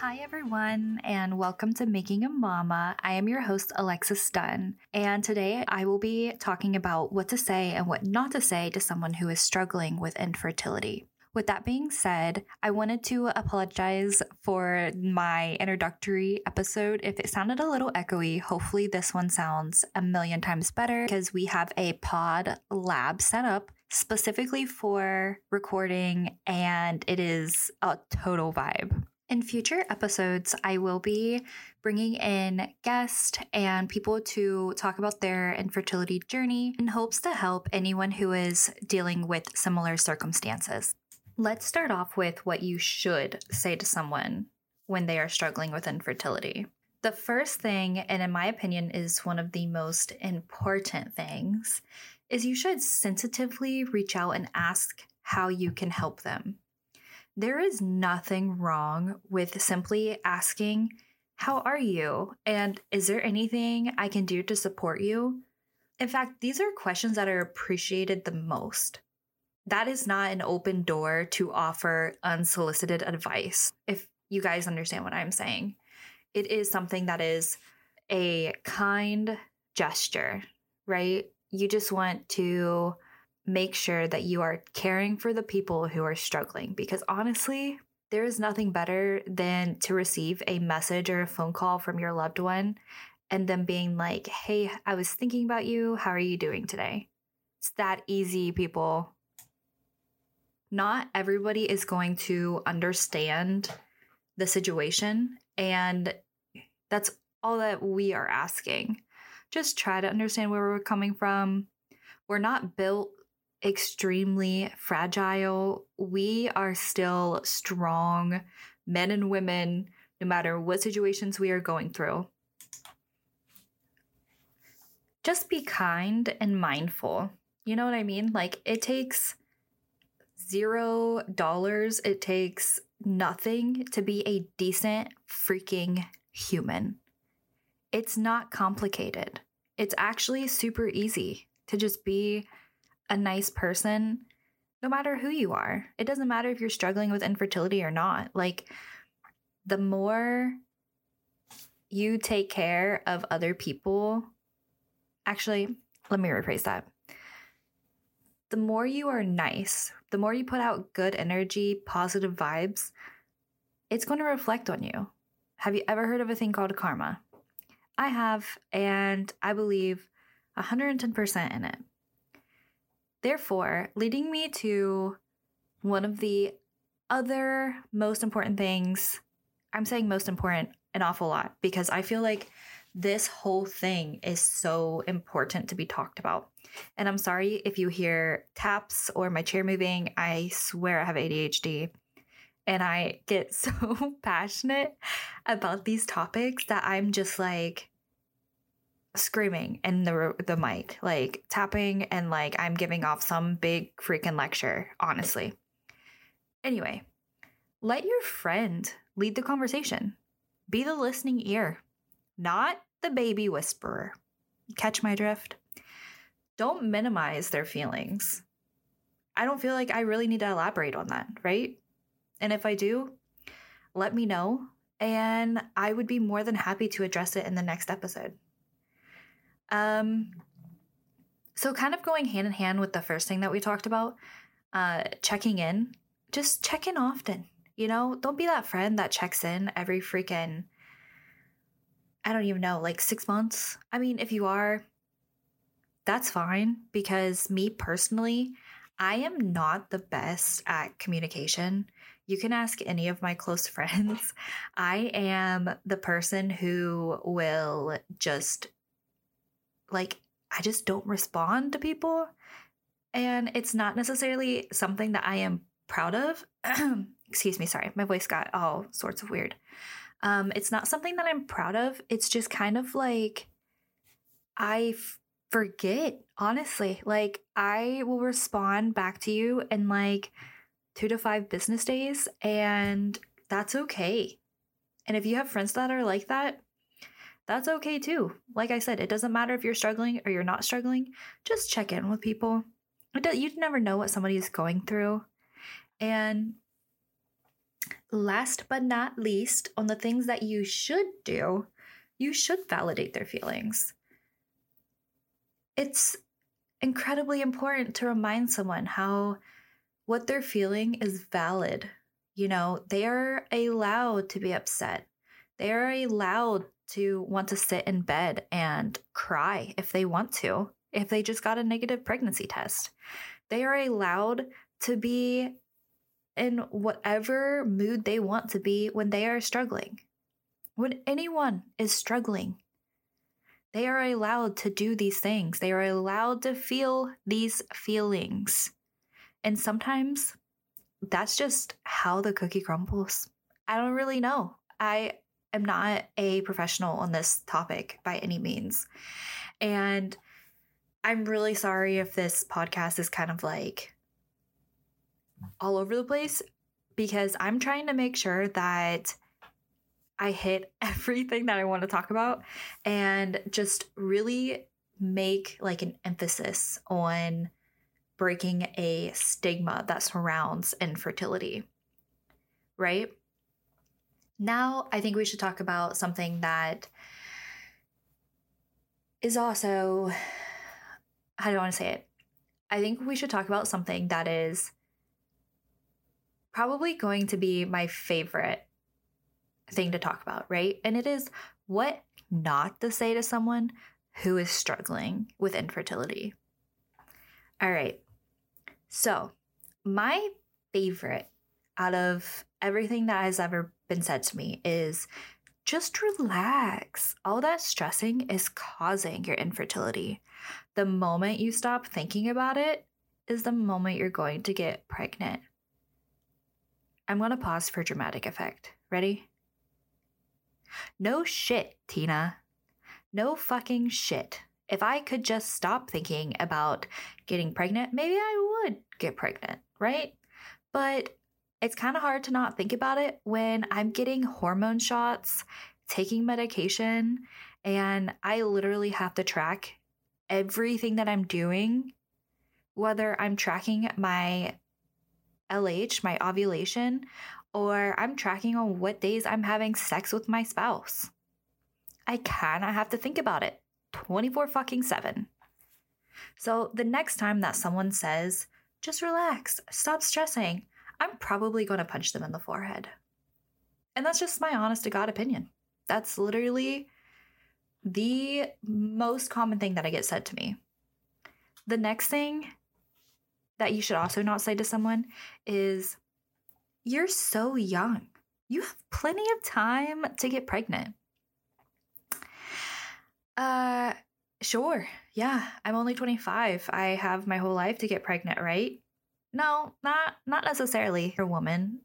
Hi, everyone, and welcome to Making a Mama. I am your host, Alexis Dunn, and today I will be talking about what to say and what not to say to someone who is struggling with infertility. With that being said, I wanted to apologize for my introductory episode. If it sounded a little echoey, hopefully this one sounds a million times better because we have a pod lab set up specifically for recording and it is a total vibe. In future episodes, I will be bringing in guests and people to talk about their infertility journey in hopes to help anyone who is dealing with similar circumstances. Let's start off with what you should say to someone when they are struggling with infertility. The first thing, and in my opinion, is one of the most important things, is you should sensitively reach out and ask how you can help them. There is nothing wrong with simply asking, How are you? And is there anything I can do to support you? In fact, these are questions that are appreciated the most that is not an open door to offer unsolicited advice. If you guys understand what I'm saying, it is something that is a kind gesture, right? You just want to make sure that you are caring for the people who are struggling because honestly, there is nothing better than to receive a message or a phone call from your loved one and them being like, Hey, I was thinking about you. How are you doing today? It's that easy, people not everybody is going to understand the situation. And that's all that we are asking. Just try to understand where we're coming from. We're not built extremely fragile. We are still strong men and women, no matter what situations we are going through. Just be kind and mindful. You know what I mean? Like, it takes zero dollars. It takes nothing to be a decent freaking human. It's not complicated. It's actually super easy to just be a nice person no matter who you are. It doesn't matter if you're struggling with infertility or not. Like, the more you take care of other people, actually, let me rephrase that the more you are nice, the more you put out good energy, positive vibes, it's going to reflect on you. Have you ever heard of a thing called karma? I have, and I believe 110% in it. Therefore, leading me to one of the other most important things, I'm saying most important an awful lot because I feel like this whole thing is so important to be talked about. And I'm sorry if you hear taps or my chair moving. I swear I have ADHD. And I get so passionate about these topics that I'm just like screaming in the the mic, like tapping and like I'm giving off some big freaking lecture, honestly. Anyway, let your friend lead the conversation. Be the listening ear, not the baby whisperer. Catch my drift? Don't minimize their feelings. I don't feel like I really need to elaborate on that, right? And if I do, let me know, and I would be more than happy to address it in the next episode. Um, so, kind of going hand in hand with the first thing that we talked about, uh, checking in, just check in often. You know, don't be that friend that checks in every freaking I don't even know, like six months. I mean, if you are, that's fine because me personally, I am not the best at communication. You can ask any of my close friends. I am the person who will just, like, I just don't respond to people. And it's not necessarily something that I am proud of. Excuse me, sorry, my voice got all sorts of weird. Um, it's not something that I'm proud of. It's just kind of like I f- forget, honestly. Like I will respond back to you in like two to five business days, and that's okay. And if you have friends that are like that, that's okay too. Like I said, it doesn't matter if you're struggling or you're not struggling, just check in with people. You never know what somebody is going through. And last but not least, on the things that you should do, you should validate their feelings. It's incredibly important to remind someone how what they're feeling is valid. You know, they are allowed to be upset. They are allowed to want to sit in bed and cry if they want to, if they just got a negative pregnancy test. They are allowed to be in whatever mood they want to be when they are struggling. When anyone is struggling, they are allowed to do these things. They are allowed to feel these feelings. And sometimes that's just how the cookie crumbles. I don't really know. I am not a professional on this topic by any means. And I'm really sorry if this podcast is kind of like all over the place because I'm trying to make sure that I hit everything that I want to talk about and just really make like an emphasis on breaking a stigma that surrounds infertility. Right? Now, I think we should talk about something that is also, how do I want to say it? I think we should talk about something that is probably going to be my favorite thing to talk about, right? And it is what not to say to someone who is struggling with infertility. All right. So, my favorite out of everything that has ever been said to me is just relax. All that stressing is causing your infertility. The moment you stop thinking about it is the moment you're going to get pregnant. I'm going to pause for dramatic effect. Ready? No shit, Tina. No fucking shit. If I could just stop thinking about getting pregnant, maybe I would get pregnant, right? But it's kind of hard to not think about it when I'm getting hormone shots, taking medication, and I literally have to track everything that I'm doing, whether I'm tracking my LH, my ovulation, or I'm tracking on what days I'm having sex with my spouse. I kind of have to think about it 24 fucking 7. So the next time that someone says, just relax, stop stressing, I'm probably going to punch them in the forehead. And that's just my honest to God opinion. That's literally the most common thing that I get said to me. The next thing that you should also not say to someone is, You're so young. You have plenty of time to get pregnant. Uh, sure. Yeah, I'm only 25. I have my whole life to get pregnant, right? No, not not necessarily. You're a woman.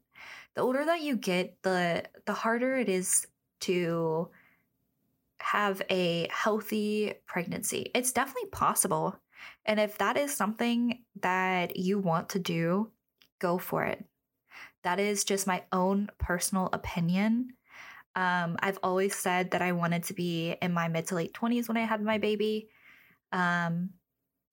The older that you get, the the harder it is to have a healthy pregnancy. It's definitely possible. And if that is something that you want to do, go for it. That is just my own personal opinion. Um, I've always said that I wanted to be in my mid to late 20s when I had my baby. Um,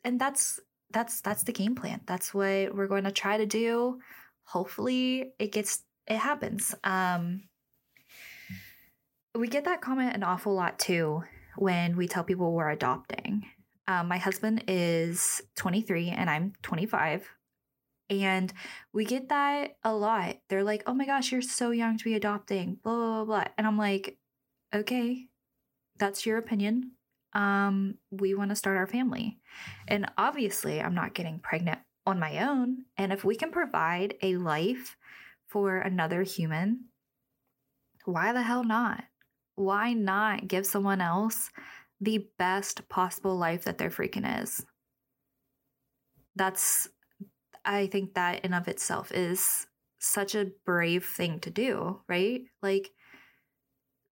and that's that's that's the game plan. That's what we're going to try to do. Hopefully it gets it happens. Um, we get that comment an awful lot too when we tell people we're adopting. Um, my husband is 23 and I'm 25. And we get that a lot. They're like, oh my gosh, you're so young to be adopting, blah, blah, blah. And I'm like, okay, that's your opinion. Um, we want to start our family. And obviously, I'm not getting pregnant on my own. And if we can provide a life for another human, why the hell not? Why not give someone else the best possible life that their freaking is. That's, I think that in of itself is such a brave thing to do, right? Like,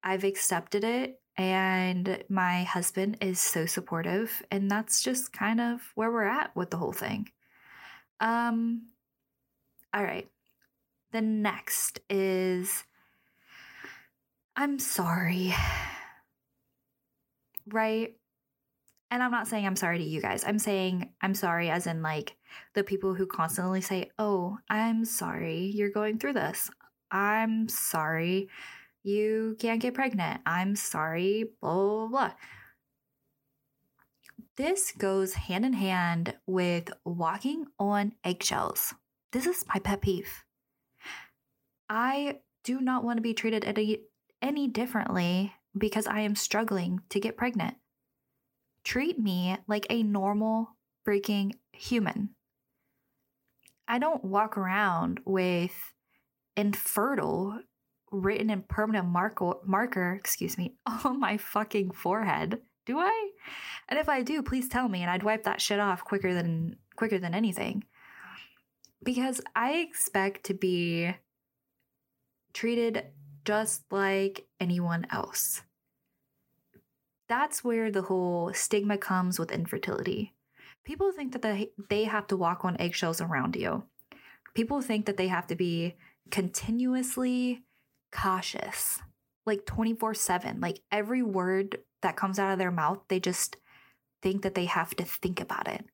I've accepted it, and my husband is so supportive, and that's just kind of where we're at with the whole thing. Um, all right. The next is I'm sorry right? And I'm not saying I'm sorry to you guys. I'm saying I'm sorry as in like the people who constantly say, "Oh, I'm sorry you're going through this." I'm sorry you can't get pregnant. I'm sorry, blah, blah, blah. This goes hand in hand with walking on eggshells. This is my pet peeve. I do not want to be treated any, any differently because I am struggling to get pregnant. Treat me like a normal freaking human. I don't walk around with infertile written in permanent marker, marker, excuse me, on my fucking forehead. Do I? And if I do, please tell me and I'd wipe that shit off quicker than quicker than anything. Because I expect to be treated just like anyone else. That's where the whole stigma comes with infertility. People think that they, they have to walk on eggshells around you. People think that they have to be continuously cautious, like 24 7. Like every word that comes out of their mouth, they just think that they have to think about it.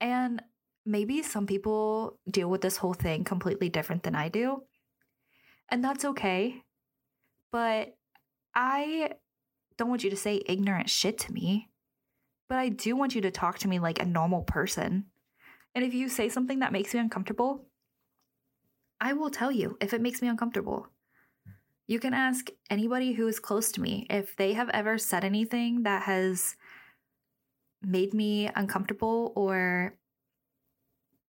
And maybe some people deal with this whole thing completely different than I do. And that's okay. But I don't want you to say ignorant shit to me. But I do want you to talk to me like a normal person. And if you say something that makes me uncomfortable, I will tell you if it makes me uncomfortable. You can ask anybody who is close to me if they have ever said anything that has made me uncomfortable or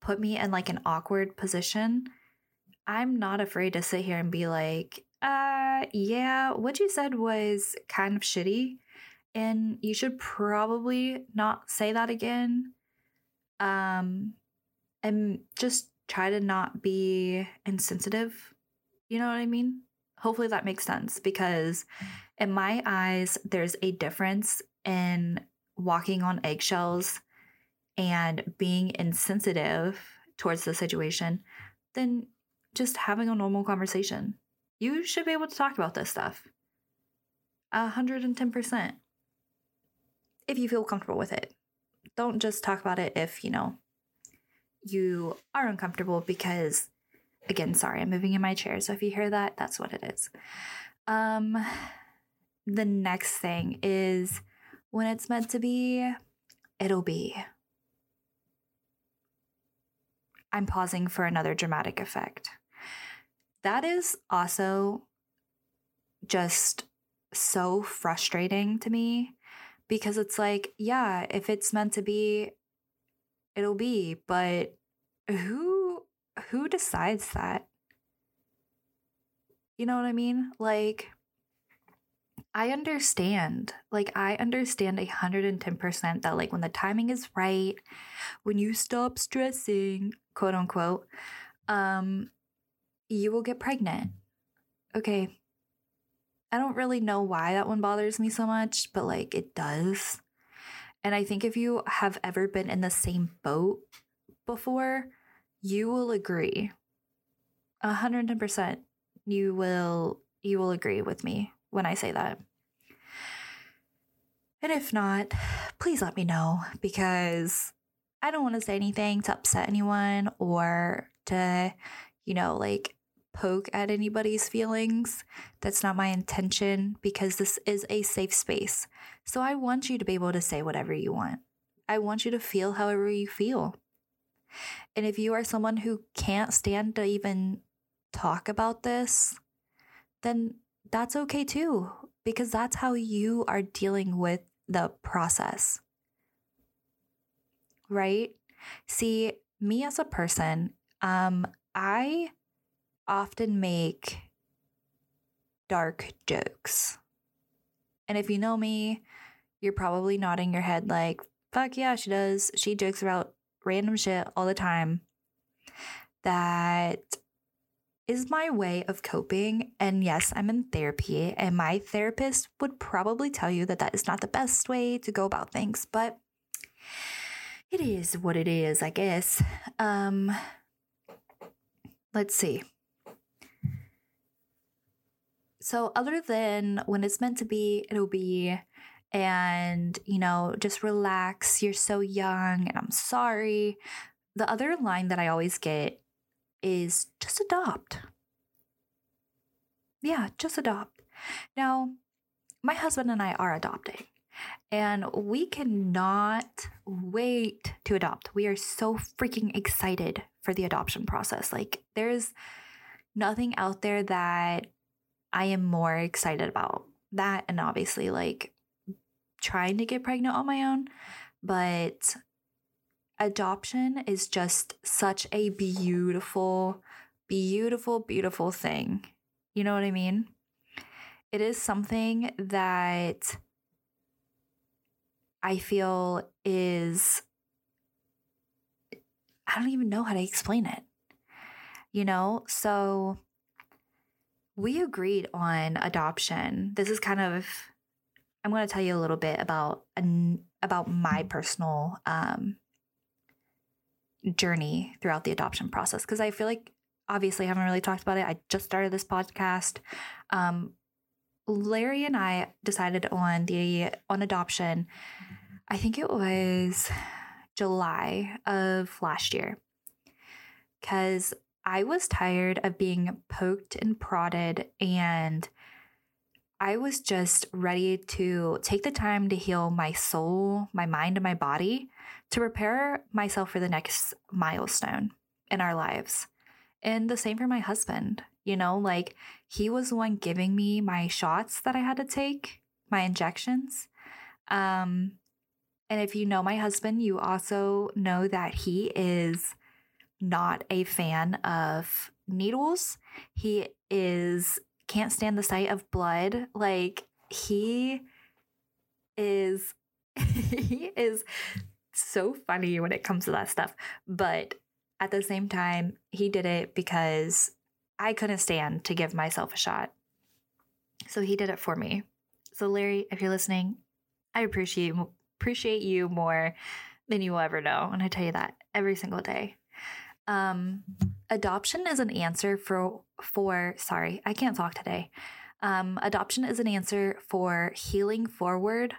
put me in like an awkward position. I'm not afraid to sit here and be like, uh, yeah, what you said was kind of shitty. And you should probably not say that again. Um, and just try to not be insensitive. You know what I mean? Hopefully that makes sense because in my eyes, there's a difference in walking on eggshells and being insensitive towards the situation than just having a normal conversation. You should be able to talk about this stuff. 110%. If you feel comfortable with it. Don't just talk about it if, you know, you are uncomfortable because again, sorry, I'm moving in my chair. So if you hear that, that's what it is. Um the next thing is when it's meant to be, it'll be. I'm pausing for another dramatic effect. That is also just so frustrating to me because it's like, yeah, if it's meant to be, it'll be, but who who decides that? You know what I mean? Like I understand. Like I understand 110% that like when the timing is right, when you stop stressing, quote unquote, um you will get pregnant. Okay. I don't really know why that one bothers me so much, but like it does. And I think if you have ever been in the same boat before, you will agree. 110% you will you will agree with me when I say that. And if not, please let me know because I don't want to say anything to upset anyone or to, you know, like poke at anybody's feelings. That's not my intention because this is a safe space. So I want you to be able to say whatever you want. I want you to feel however you feel. And if you are someone who can't stand to even talk about this, then that's okay too, because that's how you are dealing with the process. Right? See, me as a person, um, I often make dark jokes. And if you know me, you're probably nodding your head like, fuck yeah, she does. She jokes about random shit all the time. That is my way of coping. And yes, I'm in therapy, and my therapist would probably tell you that that is not the best way to go about things, but it is what it is, I guess. Um, let's see. So, other than when it's meant to be, it'll be, and you know, just relax, you're so young, and I'm sorry. The other line that I always get is just adopt. Yeah, just adopt. Now, my husband and I are adopting, and we cannot wait to adopt. We are so freaking excited for the adoption process. Like, there's nothing out there that I am more excited about. That, and obviously, like, trying to get pregnant on my own. But adoption is just such a beautiful, beautiful, beautiful thing. You know what I mean? It is something that I feel is, I don't even know how to explain it. You know, so we agreed on adoption. This is kind of, I'm going to tell you a little bit about an, about my personal um, journey throughout the adoption process because I feel like obviously I haven't really talked about it. I just started this podcast. Um, Larry and I decided on the on adoption. I think it was July of last year because I was tired of being poked and prodded and I was just ready to take the time to heal my soul, my mind, and my body to prepare myself for the next milestone in our lives. And the same for my husband. You know, like he was the one giving me my shots that I had to take, my injections. Um, and if you know my husband, you also know that he is not a fan of needles. He is can't stand the sight of blood. Like he is he is so funny when it comes to that stuff. But at the same time, he did it because I couldn't stand to give myself a shot. So he did it for me. So Larry, if you're listening, I appreciate appreciate you more than you will ever know, and I tell you that every single day. Um, adoption is an answer for for sorry, I can't talk today. Um, adoption is an answer for healing forward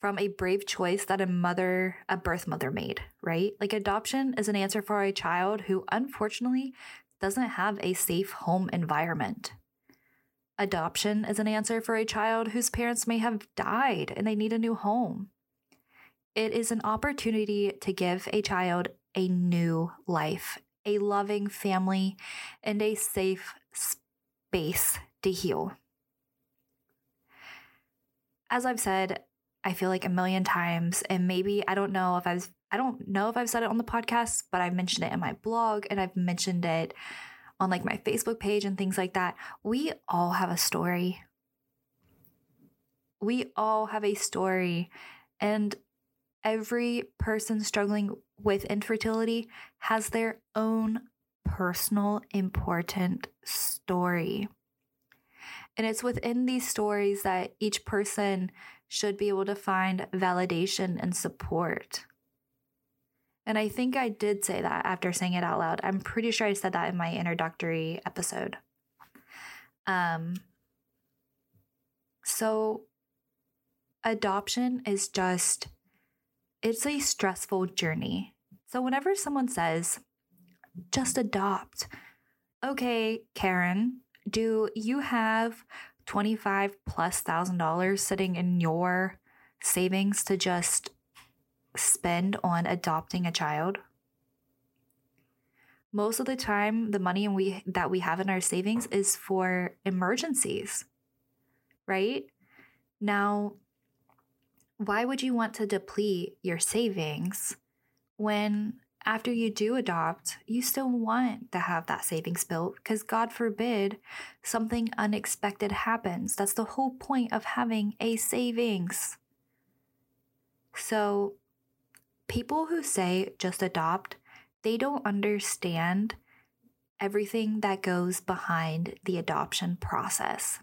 from a brave choice that a mother, a birth mother made, right? Like adoption is an answer for a child who unfortunately doesn't have a safe home environment. Adoption is an answer for a child whose parents may have died and they need a new home. It is an opportunity to give a child a new life, a loving family, and a safe space to heal. As I've said, I feel like a million times, and maybe I don't know if I've I don't know if I've said it on the podcast, but I've mentioned it in my blog and I've mentioned it on like my Facebook page and things like that. We all have a story. We all have a story. And every person struggling with infertility has their own personal important story. And it's within these stories that each person should be able to find validation and support. And I think I did say that after saying it out loud. I'm pretty sure I said that in my introductory episode. Um, so, adoption is just it's a stressful journey. So, whenever someone says, just adopt, okay, Karen, do you have 25 plus thousand dollars sitting in your savings to just spend on adopting a child? Most of the time, the money we that we have in our savings is for emergencies. Right? Now, why would you want to deplete your savings when after you do adopt, you still want to have that savings built because God forbid something unexpected happens. That's the whole point of having a savings. So, people who say just adopt, they don't understand everything that goes behind the adoption process.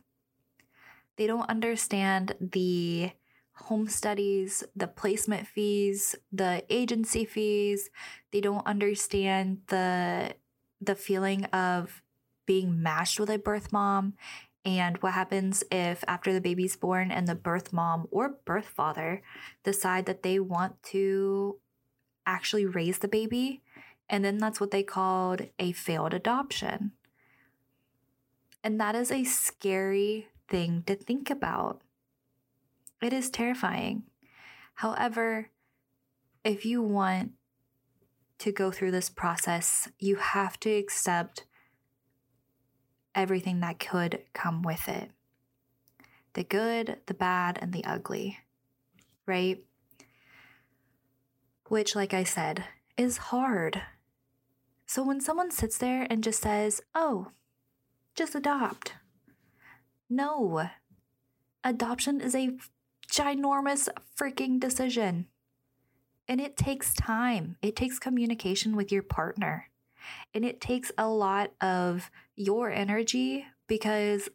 They don't understand the home studies, the placement fees, the agency fees. They don't understand the the feeling of being matched with a birth mom and what happens if after the baby's born and the birth mom or birth father decide that they want to actually raise the baby and then that's what they called a failed adoption. And that is a scary thing to think about. It is terrifying. However, if you want to go through this process, you have to accept everything that could come with it the good, the bad, and the ugly, right? Which, like I said, is hard. So when someone sits there and just says, oh, just adopt, no, adoption is a ginormous freaking decision. And it takes time, it takes communication with your partner. And it takes a lot of your energy because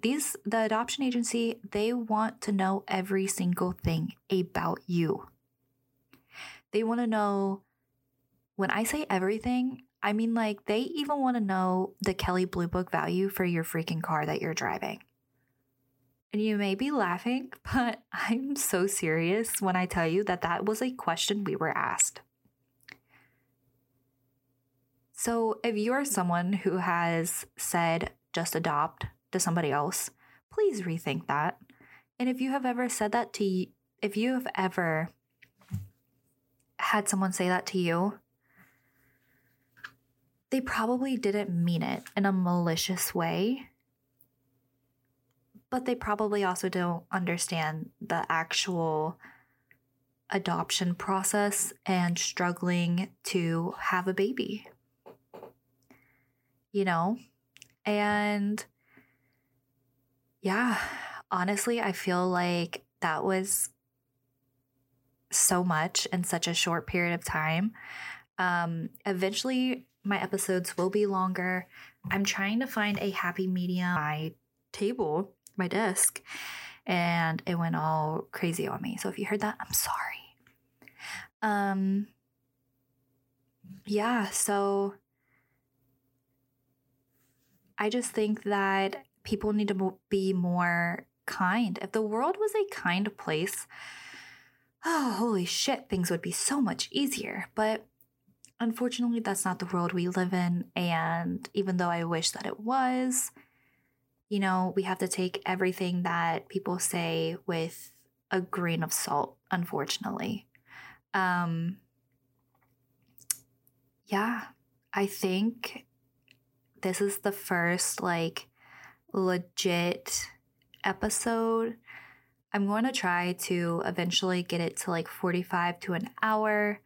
these the adoption agency they want to know every single thing about you. They want to know when I say everything, I mean like they even want to know the Kelley Blue Book value for your freaking car that you're driving. And you may be laughing, but I'm so serious when I tell you that that was a question we were asked. So, if you're someone who has said just adopt to somebody else, please rethink that. And if you have ever said that to you, if you have ever had someone say that to you, they probably didn't mean it in a malicious way but they probably also don't understand the actual adoption process and struggling to have a baby. You know? And yeah, honestly, I feel like that was so much in such a short period of time. Um, eventually, my episodes will be longer. I'm trying to find a happy medium. My table my desk and it went all crazy on me. So if you heard that, I'm sorry. Um yeah, so I just think that people need to be more kind. If the world was a kind place, oh, holy shit, things would be so much easier. But unfortunately, that's not the world we live in. And even though I wish that it was, you know, we have to take everything that people say with a grain of salt, unfortunately. Um, yeah, I think this is the first like legit episode. I'm going to try to eventually get it to like 45 to an hour.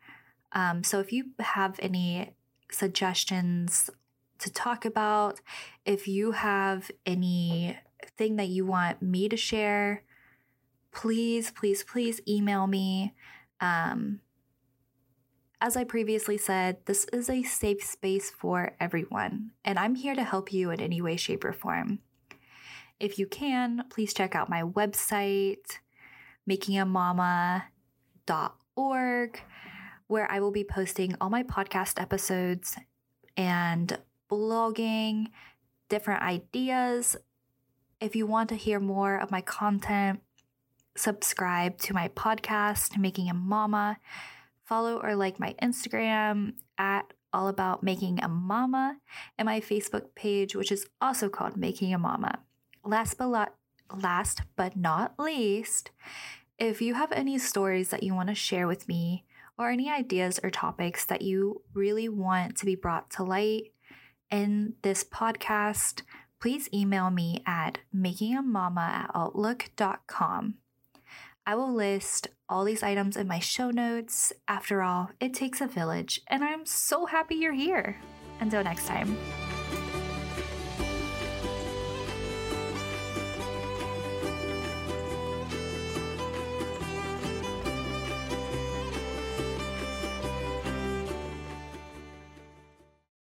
Um, so if you have any suggestions to talk about. If you have anything that you want me to share, please, please, please email me. Um, as I previously said, this is a safe space for everyone, and I'm here to help you in any way, shape, or form. If you can, please check out my website, makingamama.org, where I will be posting all my podcast episodes and blogging, different ideas. If you want to hear more of my content, subscribe to my podcast, Making a Mama. Follow or like my Instagram at All About Making a Mama and my Facebook page, which is also called Making a Mama. Last but, lot, last but not least, if you have any stories that you want to share with me or any ideas or topics that you really want to be brought to light, in this podcast, please email me at makingamama at outlook.com. I will list all these items in my show notes. After all, it takes a village, and I'm so happy you're here. Until next time.